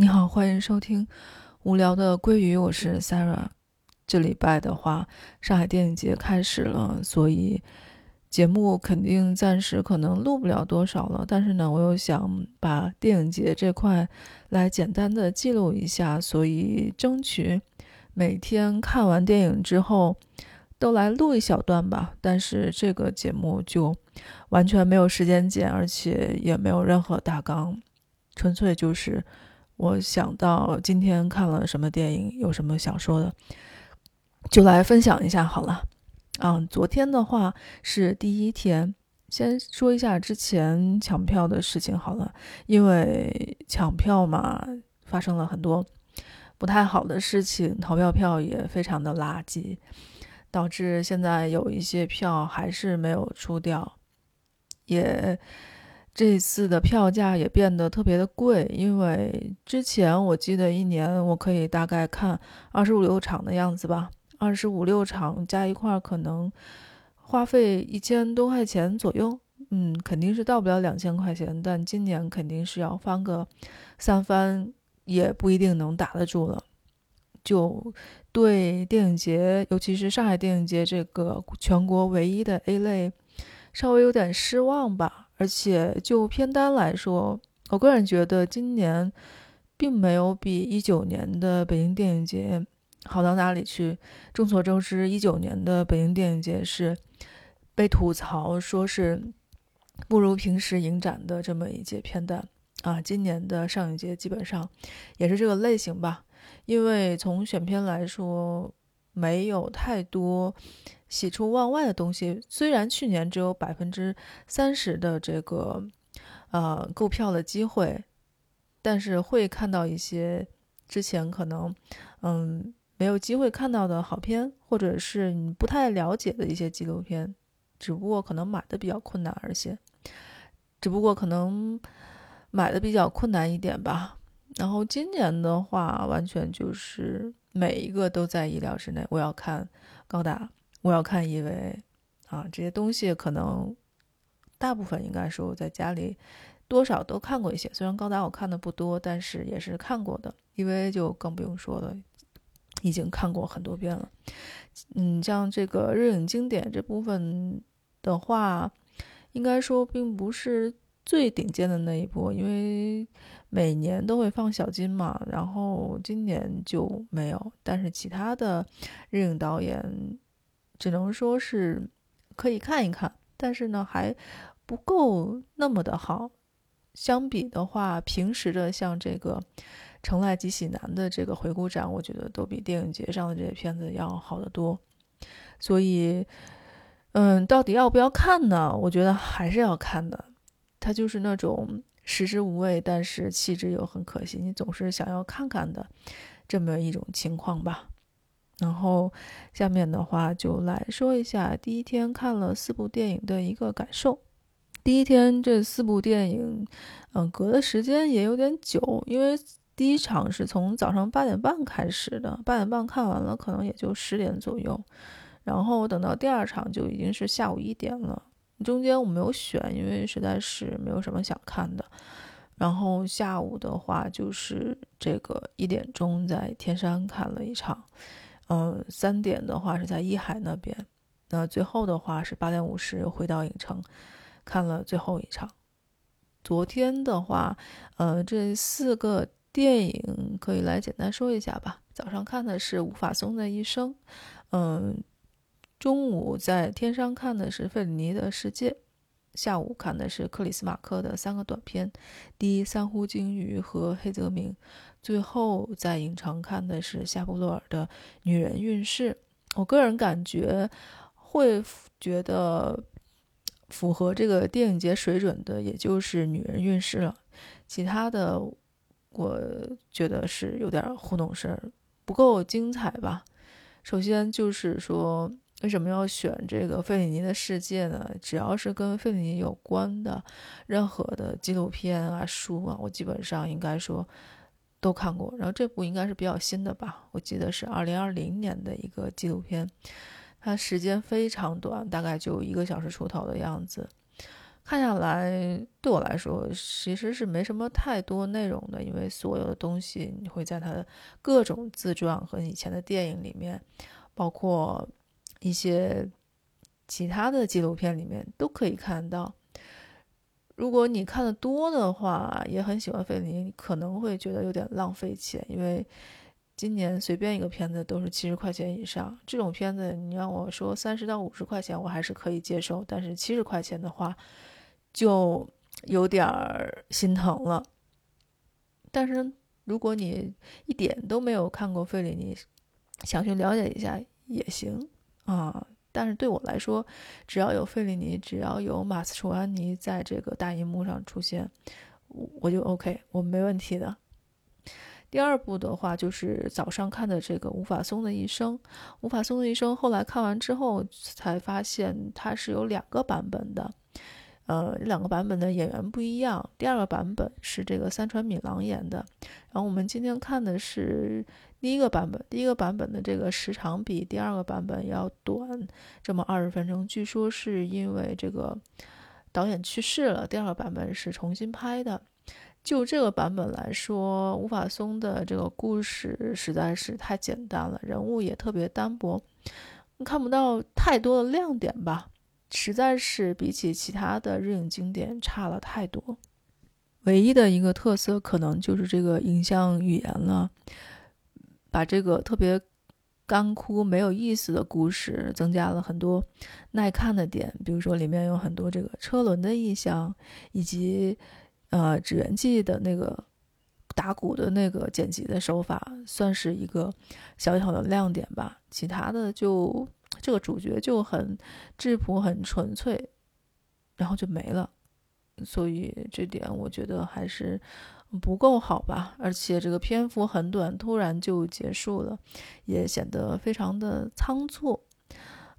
你好，欢迎收听无聊的鲑鱼，我是 Sarah。这礼拜的话，上海电影节开始了，所以节目肯定暂时可能录不了多少了。但是呢，我又想把电影节这块来简单的记录一下，所以争取每天看完电影之后都来录一小段吧。但是这个节目就完全没有时间剪，而且也没有任何大纲，纯粹就是。我想到今天看了什么电影，有什么想说的，就来分享一下好了。嗯，昨天的话是第一天，先说一下之前抢票的事情好了。因为抢票嘛，发生了很多不太好的事情，投票票也非常的垃圾，导致现在有一些票还是没有出掉，也。这次的票价也变得特别的贵，因为之前我记得一年我可以大概看二十五六场的样子吧，二十五六场加一块可能花费一千多块钱左右，嗯，肯定是到不了两千块钱，但今年肯定是要翻个三番，也不一定能打得住了。就对电影节，尤其是上海电影节这个全国唯一的 A 类，稍微有点失望吧。而且就片单来说，我个人觉得今年并没有比一九年的北京电影节好到哪里去。众所周知，一九年的北京电影节是被吐槽说是不如平时影展的这么一届片单啊。今年的上影节基本上也是这个类型吧，因为从选片来说，没有太多。喜出望外的东西，虽然去年只有百分之三十的这个呃购票的机会，但是会看到一些之前可能嗯没有机会看到的好片，或者是你不太了解的一些纪录片，只不过可能买的比较困难而些，只不过可能买的比较困难一点吧。然后今年的话，完全就是每一个都在意料之内。我要看高达。我要看一维啊，这些东西可能大部分应该说我在家里多少都看过一些。虽然高达我看的不多，但是也是看过的。因为就更不用说了，已经看过很多遍了。嗯，像这个日影经典这部分的话，应该说并不是最顶尖的那一波，因为每年都会放小金嘛，然后今年就没有。但是其他的日影导演。只能说是可以看一看，但是呢还不够那么的好。相比的话，平时的像这个《城外及喜南》的这个回顾展，我觉得都比电影节上的这些片子要好得多。所以，嗯，到底要不要看呢？我觉得还是要看的。它就是那种食之无味，但是弃之又很可惜，你总是想要看看的这么一种情况吧。然后，下面的话就来说一下第一天看了四部电影的一个感受。第一天这四部电影，嗯，隔的时间也有点久，因为第一场是从早上八点半开始的，八点半看完了，可能也就十点左右。然后等到第二场就已经是下午一点了。中间我没有选，因为实在是没有什么想看的。然后下午的话就是这个一点钟在天山看了一场。嗯，三点的话是在一海那边，那最后的话是八点五十回到影城，看了最后一场。昨天的话，呃，这四个电影可以来简单说一下吧。早上看的是吴法松的一生，嗯，中午在天上看的是费里尼的世界，下午看的是克里斯马克的三个短片，《第一三呼鲸鱼》和《黑泽明》。最后在影城看的是夏布洛尔的《女人运势》，我个人感觉会觉得符合这个电影节水准的，也就是《女人运势》了。其他的，我觉得是有点糊弄事儿，不够精彩吧。首先就是说，为什么要选这个费里尼的世界呢？只要是跟费里尼有关的任何的纪录片啊、书啊，我基本上应该说。都看过，然后这部应该是比较新的吧？我记得是二零二零年的一个纪录片，它时间非常短，大概就一个小时出头的样子。看下来，对我来说其实是没什么太多内容的，因为所有的东西你会在他的各种自传和以前的电影里面，包括一些其他的纪录片里面都可以看到。如果你看的多的话，也很喜欢费里尼，可能会觉得有点浪费钱，因为今年随便一个片子都是七十块钱以上。这种片子你让我说三十到五十块钱，我还是可以接受，但是七十块钱的话，就有点儿心疼了。但是如果你一点都没有看过费里尼，想去了解一下也行啊。但是对我来说，只要有费里尼，只要有马斯楚安尼在这个大荧幕上出现，我就 OK，我没问题的。第二部的话，就是早上看的这个吴法松的一生。吴法松的一生，后来看完之后才发现它是有两个版本的，呃，两个版本的演员不一样。第二个版本是这个三船敏郎演的，然后我们今天看的是。第一个版本，第一个版本的这个时长比第二个版本要短这么二十分钟，据说是因为这个导演去世了。第二个版本是重新拍的。就这个版本来说，吴法松的这个故事实在是太简单了，人物也特别单薄，看不到太多的亮点吧，实在是比起其他的日影经典差了太多。唯一的一个特色可能就是这个影像语言了。把这个特别干枯、没有意思的故事增加了很多耐看的点，比如说里面有很多这个车轮的意象，以及呃指原记的那个打鼓的那个剪辑的手法，算是一个小小的亮点吧。其他的就这个主角就很质朴、很纯粹，然后就没了。所以这点我觉得还是。不够好吧，而且这个篇幅很短，突然就结束了，也显得非常的仓促。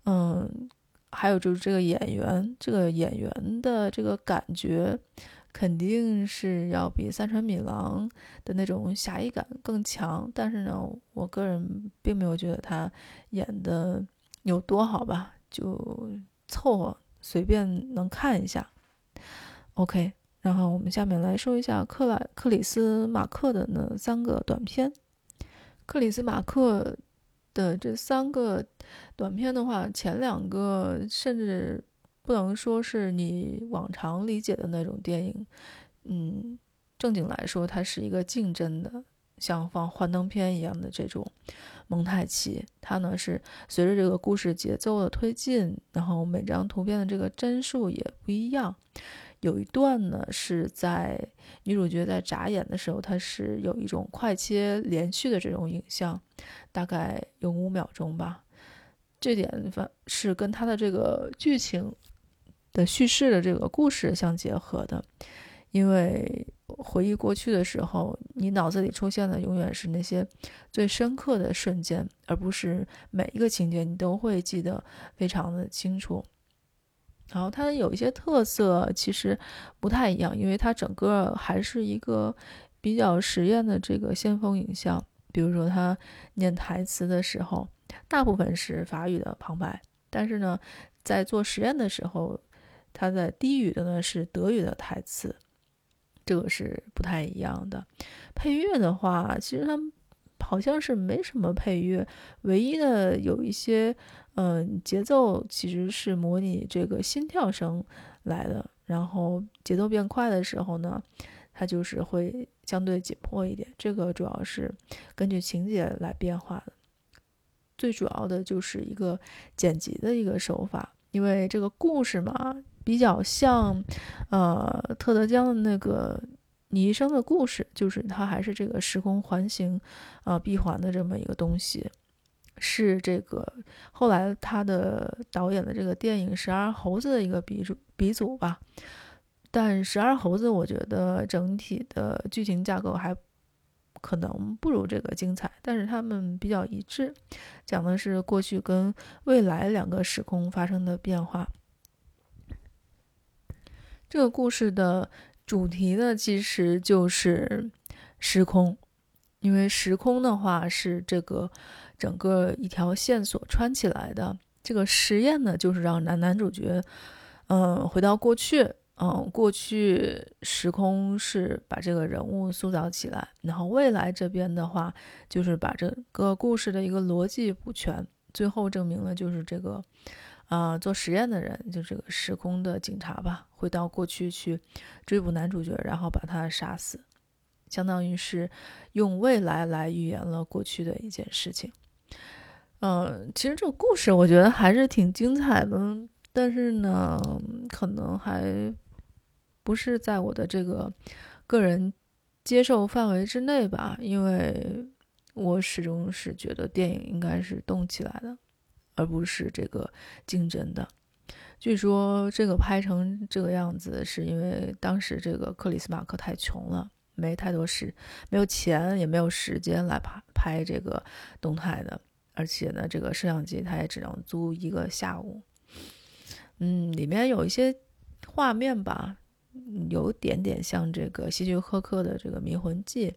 嗯，还有就是这个演员，这个演员的这个感觉，肯定是要比三船敏郎的那种侠义感更强。但是呢，我个人并没有觉得他演的有多好吧，就凑合，随便能看一下。OK。然后我们下面来说一下克莱克里斯马克的那三个短片。克里斯马克的这三个短片的话，前两个甚至不能说是你往常理解的那种电影。嗯，正经来说，它是一个竞争的，像放幻灯片一样的这种蒙太奇。它呢是随着这个故事节奏的推进，然后每张图片的这个帧数也不一样。有一段呢，是在女主角在眨眼的时候，它是有一种快切连续的这种影像，大概有五秒钟吧。这点反是跟它的这个剧情的叙事的这个故事相结合的，因为回忆过去的时候，你脑子里出现的永远是那些最深刻的瞬间，而不是每一个情节你都会记得非常的清楚。然后它有一些特色，其实不太一样，因为它整个还是一个比较实验的这个先锋影像。比如说，他念台词的时候，大部分是法语的旁白，但是呢，在做实验的时候，他在低语的呢是德语的台词，这个是不太一样的。配乐的话，其实他好像是没什么配乐，唯一的有一些。嗯，节奏其实是模拟这个心跳声来的，然后节奏变快的时候呢，它就是会相对紧迫一点。这个主要是根据情节来变化的，最主要的就是一个剪辑的一个手法，因为这个故事嘛，比较像呃特德·江的那个你一生的故事，就是它还是这个时空环形呃闭环的这么一个东西。是这个后来他的导演的这个电影《十二猴子》的一个鼻祖鼻祖吧，但《十二猴子》我觉得整体的剧情架构还可能不如这个精彩，但是他们比较一致，讲的是过去跟未来两个时空发生的变化。这个故事的主题呢，其实就是时空，因为时空的话是这个。整个一条线索穿起来的。这个实验呢，就是让男男主角，嗯，回到过去。嗯，过去时空是把这个人物塑造起来，然后未来这边的话，就是把这个故事的一个逻辑补全，最后证明了就是这个，啊，做实验的人就这个时空的警察吧，会到过去去追捕男主角，然后把他杀死，相当于是用未来来预言了过去的一件事情。嗯，其实这个故事我觉得还是挺精彩的，但是呢，可能还。不是在我的这个个人接受范围之内吧，因为我始终是觉得电影应该是动起来的，而不是这个竞争的。据说这个拍成这个样子，是因为当时这个克里斯马克太穷了，没太多时，没有钱，也没有时间来拍拍这个动态的，而且呢，这个摄像机他也只能租一个下午。嗯，里面有一些画面吧。有点点像这个希区柯克的这个《迷魂记》，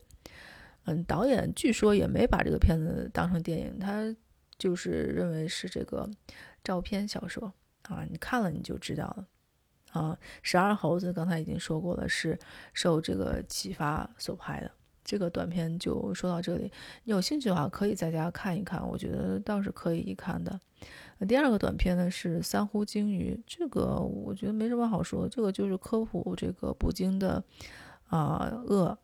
嗯，导演据说也没把这个片子当成电影，他就是认为是这个照片小说啊，你看了你就知道了啊。十二猴子刚才已经说过了，是受这个启发所拍的。这个短片就说到这里，你有兴趣的话可以在家看一看，我觉得倒是可以一看的。第二个短片呢是三呼鲸鱼，这个我觉得没什么好说，这个就是科普这个捕鲸的啊鳄，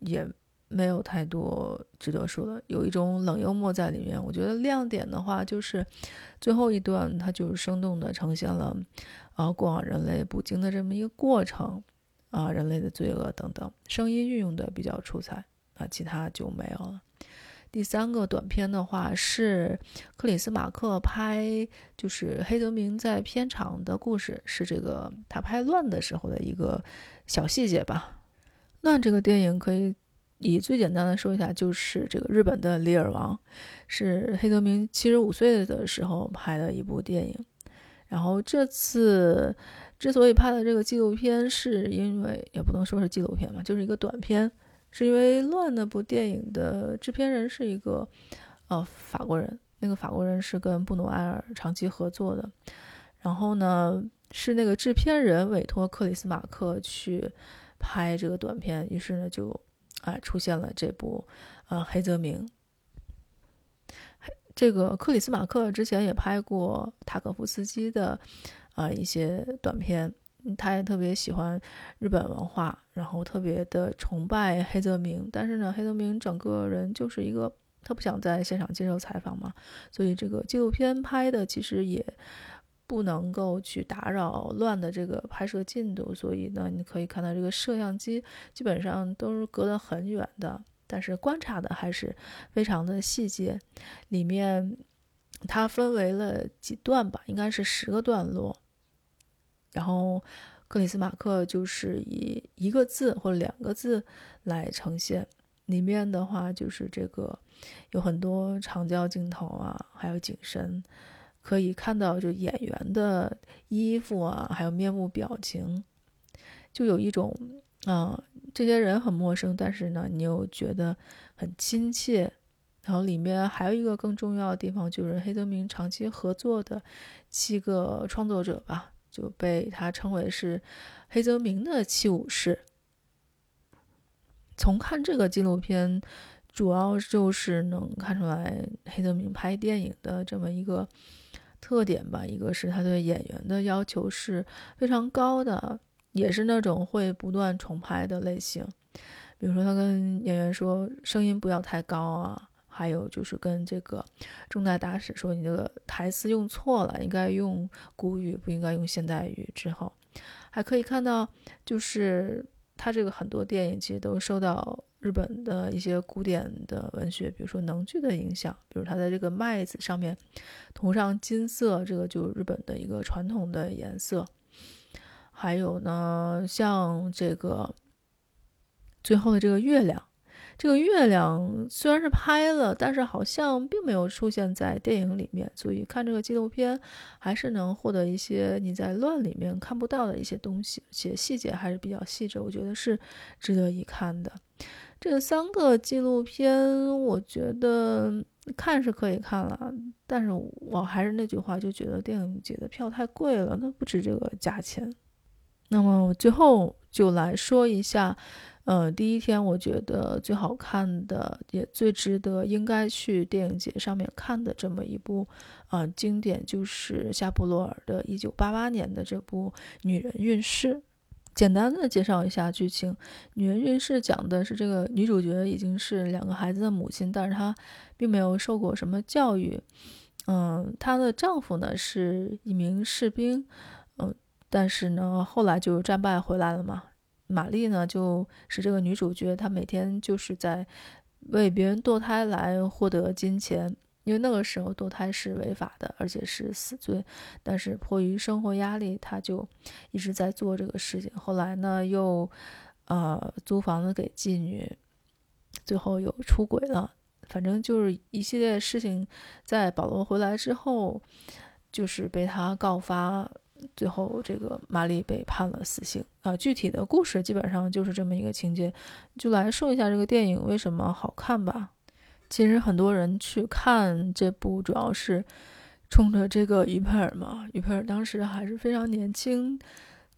也没有太多值得说的，有一种冷幽默在里面。我觉得亮点的话就是最后一段，它就是生动的呈现了啊过往人类捕鲸的这么一个过程啊，人类的罪恶等等，声音运用的比较出彩啊，其他就没有了。第三个短片的话是克里斯马克拍，就是黑泽明在片场的故事，是这个他拍《乱》的时候的一个小细节吧。《乱》这个电影可以以最简单的说一下，就是这个日本的《李尔王》，是黑泽明七十五岁的时候拍的一部电影。然后这次之所以拍的这个纪录片，是因为也不能说是纪录片嘛，就是一个短片。是因为《乱》那部电影的制片人是一个，呃，法国人。那个法国人是跟布努埃尔长期合作的。然后呢，是那个制片人委托克里斯马克去拍这个短片，于是呢，就啊出现了这部呃黑泽明。这个克里斯马克之前也拍过塔可夫斯基的啊一些短片。他也特别喜欢日本文化，然后特别的崇拜黑泽明。但是呢，黑泽明整个人就是一个，他不想在现场接受采访嘛，所以这个纪录片拍的其实也不能够去打扰乱的这个拍摄进度。所以呢，你可以看到这个摄像机基本上都是隔得很远的，但是观察的还是非常的细节。里面它分为了几段吧，应该是十个段落。然后，克里斯马克就是以一个字或者两个字来呈现。里面的话就是这个有很多长焦镜头啊，还有景深，可以看到就演员的衣服啊，还有面部表情，就有一种啊，这些人很陌生，但是呢，你又觉得很亲切。然后里面还有一个更重要的地方，就是黑泽明长期合作的七个创作者吧。就被他称为是黑泽明的七武士。从看这个纪录片，主要就是能看出来黑泽明拍电影的这么一个特点吧。一个是他对演员的要求是非常高的，也是那种会不断重拍的类型。比如说，他跟演员说声音不要太高啊。还有就是跟这个中代大使说，你这个台词用错了，应该用古语，不应该用现代语。之后还可以看到，就是他这个很多电影其实都受到日本的一些古典的文学，比如说能剧的影响。比如他在这个麦子上面涂上金色，这个就是日本的一个传统的颜色。还有呢，像这个最后的这个月亮。这个月亮虽然是拍了，但是好像并没有出现在电影里面，所以看这个纪录片还是能获得一些你在乱里面看不到的一些东西，且细节还是比较细致，我觉得是值得一看的。这三个纪录片，我觉得看是可以看了，但是我还是那句话，就觉得电影节的票太贵了，那不值这个价钱。那么最后就来说一下，呃，第一天我觉得最好看的，也最值得应该去电影节上面看的这么一部，呃，经典就是夏布罗尔的1988年的这部《女人运势》。简单的介绍一下剧情，《女人运势》讲的是这个女主角已经是两个孩子的母亲，但是她并没有受过什么教育。嗯，她的丈夫呢是一名士兵，嗯，但是呢后来就战败回来了嘛。玛丽呢就是这个女主角，她每天就是在为别人堕胎来获得金钱。因为那个时候堕胎是违法的，而且是死罪，但是迫于生活压力，他就一直在做这个事情。后来呢，又呃租房子给妓女，最后又出轨了。反正就是一系列事情，在保罗回来之后，就是被他告发，最后这个玛丽被判了死刑啊。具体的故事基本上就是这么一个情节，就来说一下这个电影为什么好看吧。其实很多人去看这部，主要是冲着这个于佩尔嘛。于佩尔当时还是非常年轻，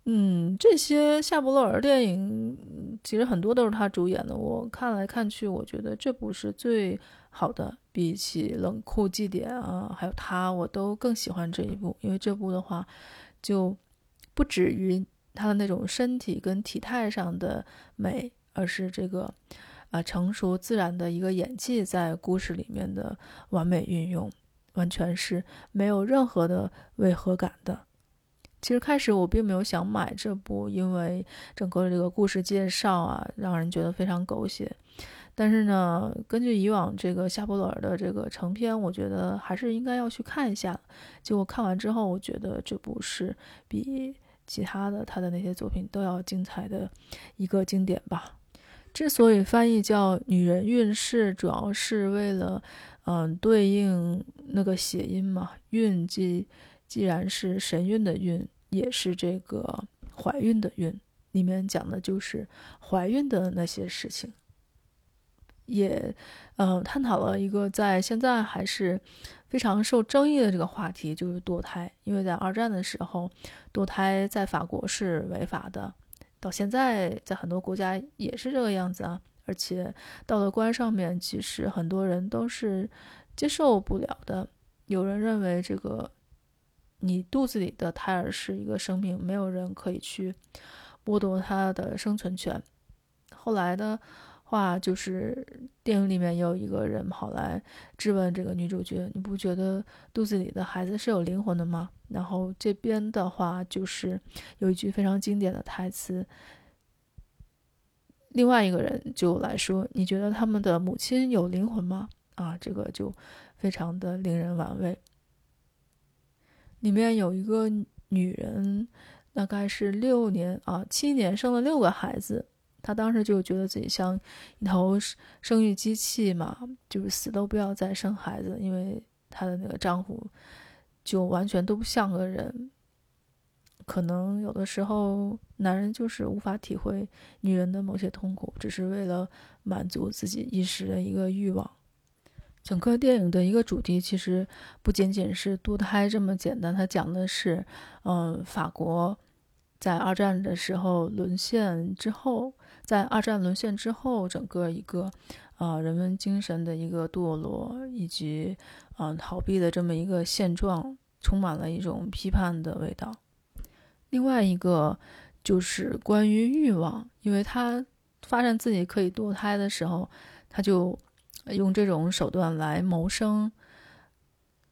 嗯，这些夏布洛尔电影其实很多都是他主演的。我看来看去，我觉得这部是最好的，比起《冷酷祭典》啊，还有他，我都更喜欢这一部，因为这部的话，就不止于他的那种身体跟体态上的美，而是这个。啊，成熟自然的一个演技在故事里面的完美运用，完全是没有任何的违和感的。其实开始我并没有想买这部，因为整个这个故事介绍啊，让人觉得非常狗血。但是呢，根据以往这个夏布罗尔的这个成片，我觉得还是应该要去看一下。结果看完之后，我觉得这部是比其他的他的那些作品都要精彩的一个经典吧。之所以翻译叫“女人运势”，主要是为了，嗯，对应那个谐音嘛。运既既然是神韵的运，也是这个怀孕的孕，里面讲的就是怀孕的那些事情。也，嗯，探讨了一个在现在还是非常受争议的这个话题，就是堕胎。因为在二战的时候，堕胎在法国是违法的。到现在，在很多国家也是这个样子啊，而且道德观上面，其实很多人都是接受不了的。有人认为，这个你肚子里的胎儿是一个生命，没有人可以去剥夺他的生存权。后来呢。话就是电影里面有一个人跑来质问这个女主角：“你不觉得肚子里的孩子是有灵魂的吗？”然后这边的话就是有一句非常经典的台词，另外一个人就来说：“你觉得他们的母亲有灵魂吗？”啊，这个就非常的令人玩味。里面有一个女人，大概是六年啊七年生了六个孩子。她当时就觉得自己像一头生育机器嘛，就是死都不要再生孩子，因为她的那个丈夫就完全都不像个人。可能有的时候男人就是无法体会女人的某些痛苦，只是为了满足自己一时的一个欲望。整个电影的一个主题其实不仅仅是堕胎这么简单，它讲的是，嗯，法国在二战的时候沦陷之后。在二战沦陷之后，整个一个，呃，人文精神的一个堕落，以及，嗯，逃避的这么一个现状，充满了一种批判的味道。另外一个就是关于欲望，因为他发现自己可以堕胎的时候，他就用这种手段来谋生，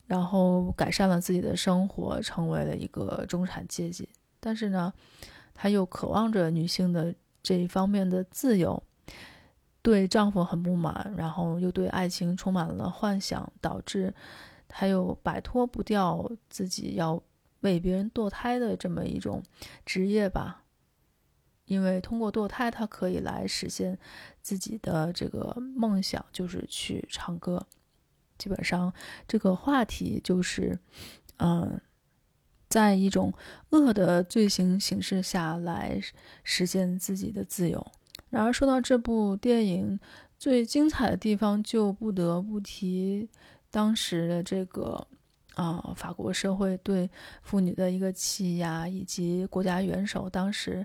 然后改善了自己的生活，成为了一个中产阶级。但是呢，他又渴望着女性的。这一方面的自由，对丈夫很不满，然后又对爱情充满了幻想，导致她又摆脱不掉自己要为别人堕胎的这么一种职业吧。因为通过堕胎，她可以来实现自己的这个梦想，就是去唱歌。基本上，这个话题就是，嗯。在一种恶的罪行形式下来实现自己的自由。然而，说到这部电影最精彩的地方，就不得不提当时的这个啊，法国社会对妇女的一个欺压，以及国家元首当时，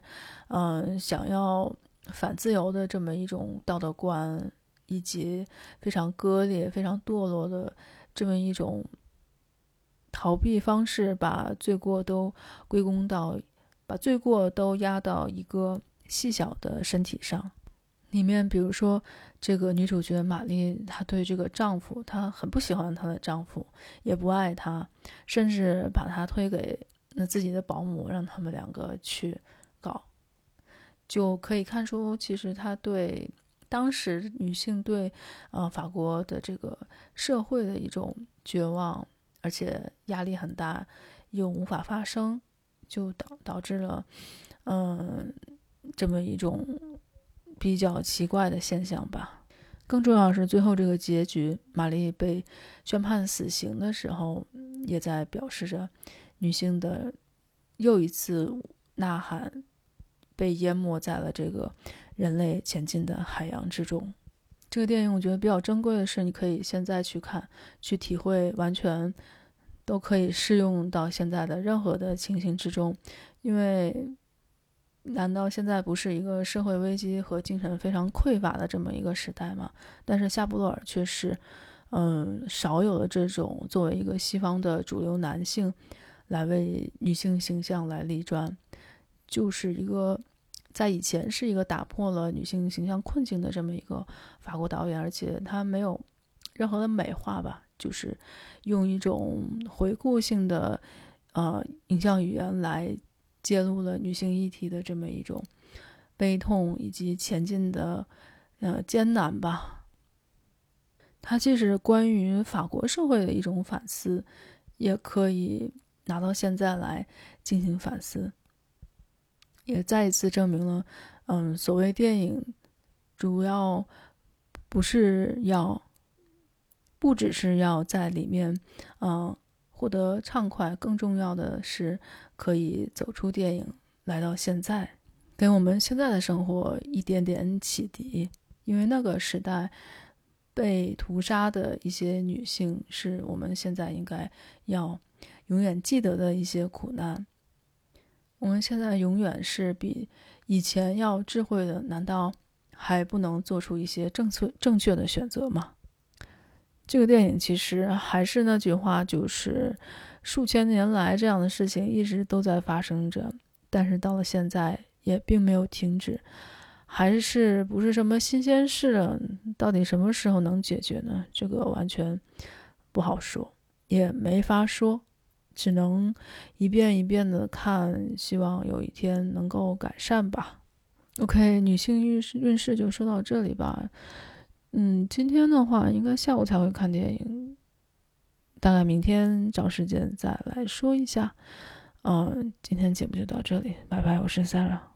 嗯，想要反自由的这么一种道德观，以及非常割裂、非常堕落的这么一种逃避方式，把罪过都归功到，把罪过都压到一个细小的身体上。里面，比如说这个女主角玛丽，她对这个丈夫，她很不喜欢她的丈夫，也不爱他，甚至把他推给那自己的保姆，让他们两个去搞，就可以看出，其实她对当时女性对呃法国的这个社会的一种绝望，而且压力很大，又无法发声，就导导致了嗯这么一种。比较奇怪的现象吧。更重要是，最后这个结局，玛丽被宣判死刑的时候，也在表示着女性的又一次呐喊被淹没在了这个人类前进的海洋之中。这个电影我觉得比较珍贵的是，你可以现在去看，去体会，完全都可以适用到现在的任何的情形之中，因为。难道现在不是一个社会危机和精神非常匮乏的这么一个时代吗？但是夏布洛尔却是，嗯，少有的这种作为一个西方的主流男性来为女性形象来立传，就是一个在以前是一个打破了女性形象困境的这么一个法国导演，而且他没有任何的美化吧，就是用一种回顾性的呃影像语言来。揭露了女性议题的这么一种悲痛以及前进的呃艰难吧。它既是关于法国社会的一种反思，也可以拿到现在来进行反思，也再一次证明了，嗯，所谓电影主要不是要，不只是要在里面，嗯。获得畅快，更重要的是可以走出电影，来到现在，给我们现在的生活一点点启迪。因为那个时代被屠杀的一些女性，是我们现在应该要永远记得的一些苦难。我们现在永远是比以前要智慧的，难道还不能做出一些正确正确的选择吗？这个电影其实还是那句话，就是数千年来这样的事情一直都在发生着，但是到了现在也并没有停止，还是不是什么新鲜事了？到底什么时候能解决呢？这个完全不好说，也没法说，只能一遍一遍的看，希望有一天能够改善吧。OK，女性运势运势就说到这里吧。嗯，今天的话应该下午才会看电影，大概明天找时间再来说一下。嗯，今天节目就到这里，拜拜，我是 Sarah。